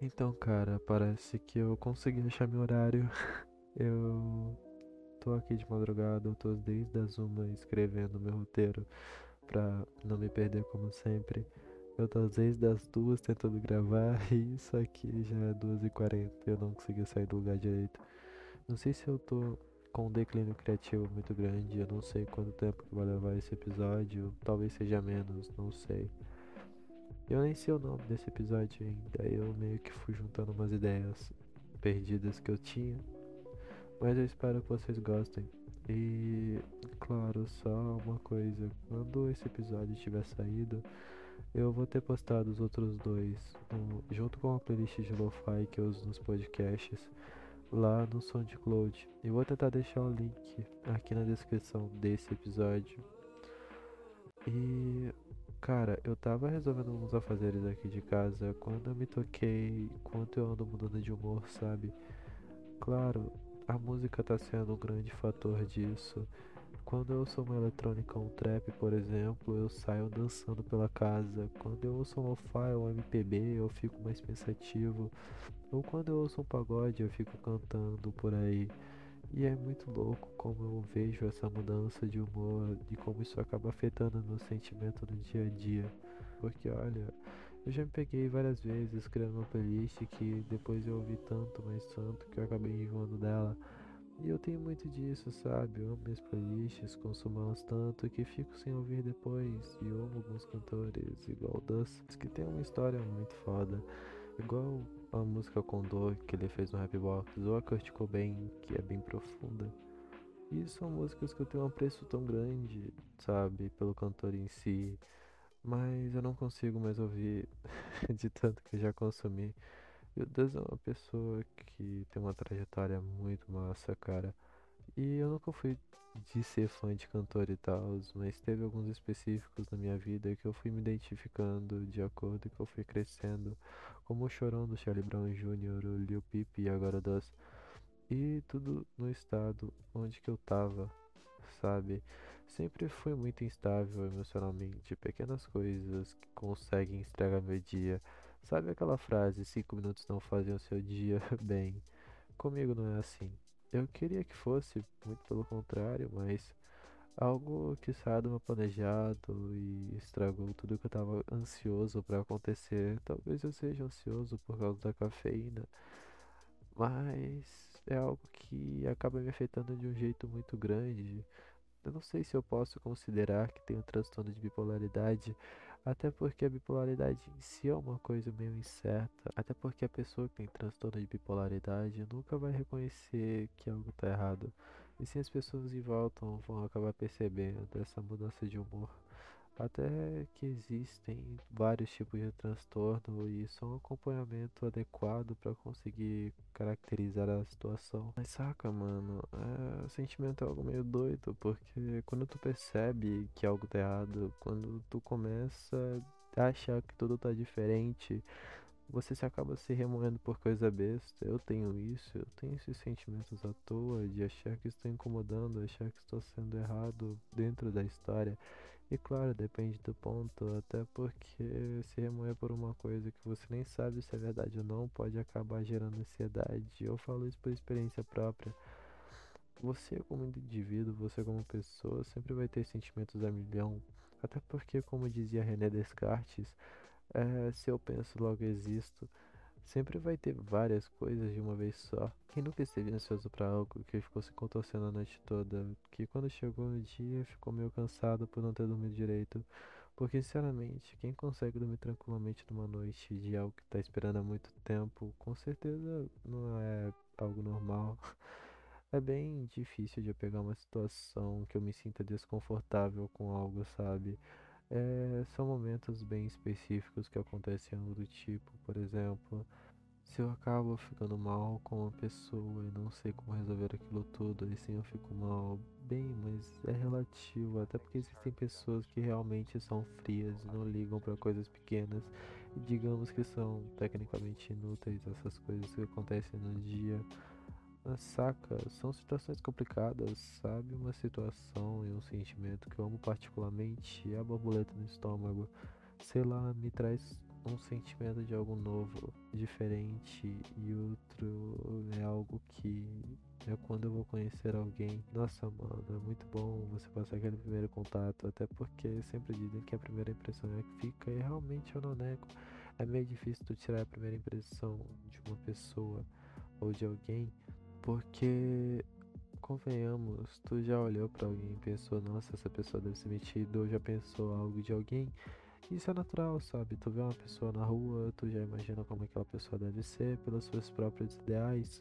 Então, cara, parece que eu consegui achar meu horário. Eu tô aqui de madrugada, eu tô desde as uma escrevendo meu roteiro pra não me perder como sempre. Eu tô desde as duas tentando gravar e isso aqui já é duas e quarenta. Eu não consegui sair do lugar direito. Não sei se eu tô com um declínio criativo muito grande, eu não sei quanto tempo que vai levar esse episódio, talvez seja menos, não sei. Eu nem sei o nome desse episódio ainda, eu meio que fui juntando umas ideias perdidas que eu tinha, mas eu espero que vocês gostem. E, claro, só uma coisa: quando esse episódio tiver saído, eu vou ter postado os outros dois, no, junto com a playlist de lo-fi que eu uso nos podcasts, lá no SoundCloud. E vou tentar deixar o link aqui na descrição desse episódio. E Cara, eu tava resolvendo uns afazeres aqui de casa quando eu me toquei quanto eu ando mudando de humor, sabe? Claro, a música tá sendo um grande fator disso. Quando eu ouço uma eletrônica ou um trap, por exemplo, eu saio dançando pela casa. Quando eu ouço um lo-fi ou um MPB, eu fico mais pensativo. Ou quando eu ouço um pagode, eu fico cantando por aí. E é muito louco como eu vejo essa mudança de humor e como isso acaba afetando meu sentimento no dia a dia. Porque olha, eu já me peguei várias vezes criando uma playlist que depois eu ouvi tanto, mas tanto que eu acabei enjoando dela. E eu tenho muito disso, sabe? Eu amo minhas playlists, consumo elas tanto que fico sem ouvir depois. E amo alguns cantores, igual Dust, que tem uma história muito foda. Igual a música Condor que ele fez no Rapbox, ou a Kurt Cobain, que é bem profunda. E são músicas que eu tenho um apreço tão grande, sabe, pelo cantor em si, mas eu não consigo mais ouvir de tanto que eu já consumi. E o Deus é uma pessoa que tem uma trajetória muito massa, cara. E eu nunca fui de ser fã de cantor e tal, mas teve alguns específicos na minha vida que eu fui me identificando de acordo que eu fui crescendo, como o Chorão do Charlie Brown Jr., o Lil Peep e agora das e tudo no estado onde que eu tava, sabe? Sempre fui muito instável emocionalmente, pequenas coisas que conseguem estragar meu dia. Sabe aquela frase, cinco minutos não fazem o seu dia bem? Comigo não é assim. Eu queria que fosse, muito pelo contrário, mas algo que saiu do meu planejado e estragou tudo que eu tava ansioso para acontecer. Talvez eu seja ansioso por causa da cafeína, mas é algo que acaba me afetando de um jeito muito grande. Eu não sei se eu posso considerar que tenho transtorno de bipolaridade, até porque a bipolaridade em si é uma coisa meio incerta. Até porque a pessoa que tem transtorno de bipolaridade nunca vai reconhecer que algo está errado. E sim as pessoas em volta vão acabar percebendo essa mudança de humor. Até que existem vários tipos de transtorno e só um acompanhamento adequado para conseguir caracterizar a situação. Mas saca, mano, é, o sentimento é algo meio doido, porque quando tu percebe que algo tá errado, quando tu começa a achar que tudo tá diferente, você se acaba se remoendo por coisa besta. Eu tenho isso, eu tenho esses sentimentos à toa de achar que estou incomodando, achar que estou sendo errado dentro da história. E claro, depende do ponto, até porque se remoer por uma coisa que você nem sabe se é verdade ou não pode acabar gerando ansiedade. Eu falo isso por experiência própria. Você como indivíduo, você como pessoa, sempre vai ter sentimentos a milhão. Até porque, como dizia René Descartes, é, se eu penso, logo existo. Sempre vai ter várias coisas de uma vez só. Quem nunca esteve ansioso para algo que ficou se contorcendo a noite toda, que quando chegou no dia ficou meio cansado por não ter dormido direito. Porque, sinceramente, quem consegue dormir tranquilamente numa noite de algo que está esperando há muito tempo, com certeza não é algo normal. É bem difícil de eu pegar uma situação que eu me sinta desconfortável com algo, sabe? É, são momentos bem específicos que acontecem do tipo, por exemplo, se eu acabo ficando mal com uma pessoa e não sei como resolver aquilo tudo, aí sim eu fico mal. Bem, mas é relativo, até porque existem pessoas que realmente são frias não ligam para coisas pequenas e digamos que são tecnicamente inúteis essas coisas que acontecem no dia. Saca, são situações complicadas, sabe? Uma situação e um sentimento que eu amo particularmente a borboleta no estômago. Sei lá, me traz um sentimento de algo novo, diferente, e outro é algo que é quando eu vou conhecer alguém. Nossa, mano, é muito bom você passar aquele primeiro contato, até porque sempre dizem que a primeira impressão é que fica, e realmente eu não nego. É meio difícil tu tirar a primeira impressão de uma pessoa ou de alguém, porque convenhamos, tu já olhou para alguém e pensou, nossa, essa pessoa deve ser metida, ou já pensou algo de alguém. Isso é natural, sabe? Tu vê uma pessoa na rua, tu já imagina como aquela pessoa deve ser pelos seus próprios ideais.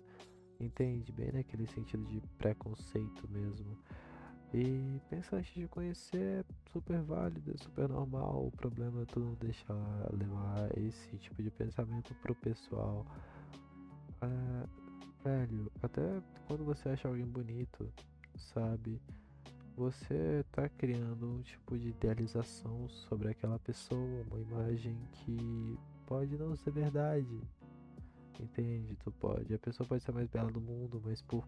Entende? Bem naquele sentido de preconceito mesmo. E pensar antes de conhecer é super válido, é super normal. O problema é tu não deixar levar esse tipo de pensamento pro pessoal. É, velho, até quando você acha alguém bonito, sabe? Você tá criando um tipo de idealização sobre aquela pessoa, uma imagem que pode não ser verdade. Entende? Tu pode. A pessoa pode ser mais bela do mundo, mas por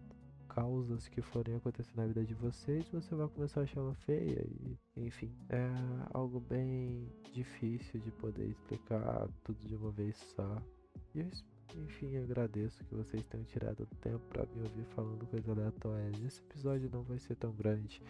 causas que forem acontecer na vida de vocês, você vai começar a achar ela feia e, enfim, é algo bem difícil de poder explicar tudo de uma vez só. E eu, enfim, agradeço que vocês tenham tirado tempo para me ouvir falando coisas aleatórias. Esse episódio não vai ser tão grande.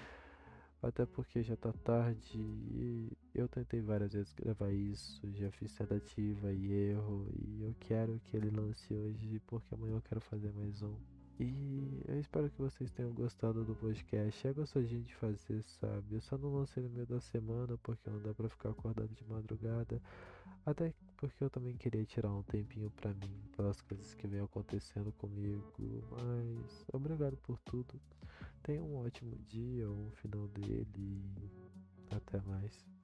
Até porque já tá tarde e eu tentei várias vezes gravar isso, já fiz tentativa e erro e eu quero que ele lance hoje porque amanhã eu quero fazer mais um. E eu espero que vocês tenham gostado do podcast. É gostosinho de fazer, sabe? Eu só não lancei no meio da semana porque não dá pra ficar acordado de madrugada. Até porque eu também queria tirar um tempinho pra mim, pelas coisas que vem acontecendo comigo. Mas obrigado por tudo. Tenha um ótimo dia, um final dele. Até mais.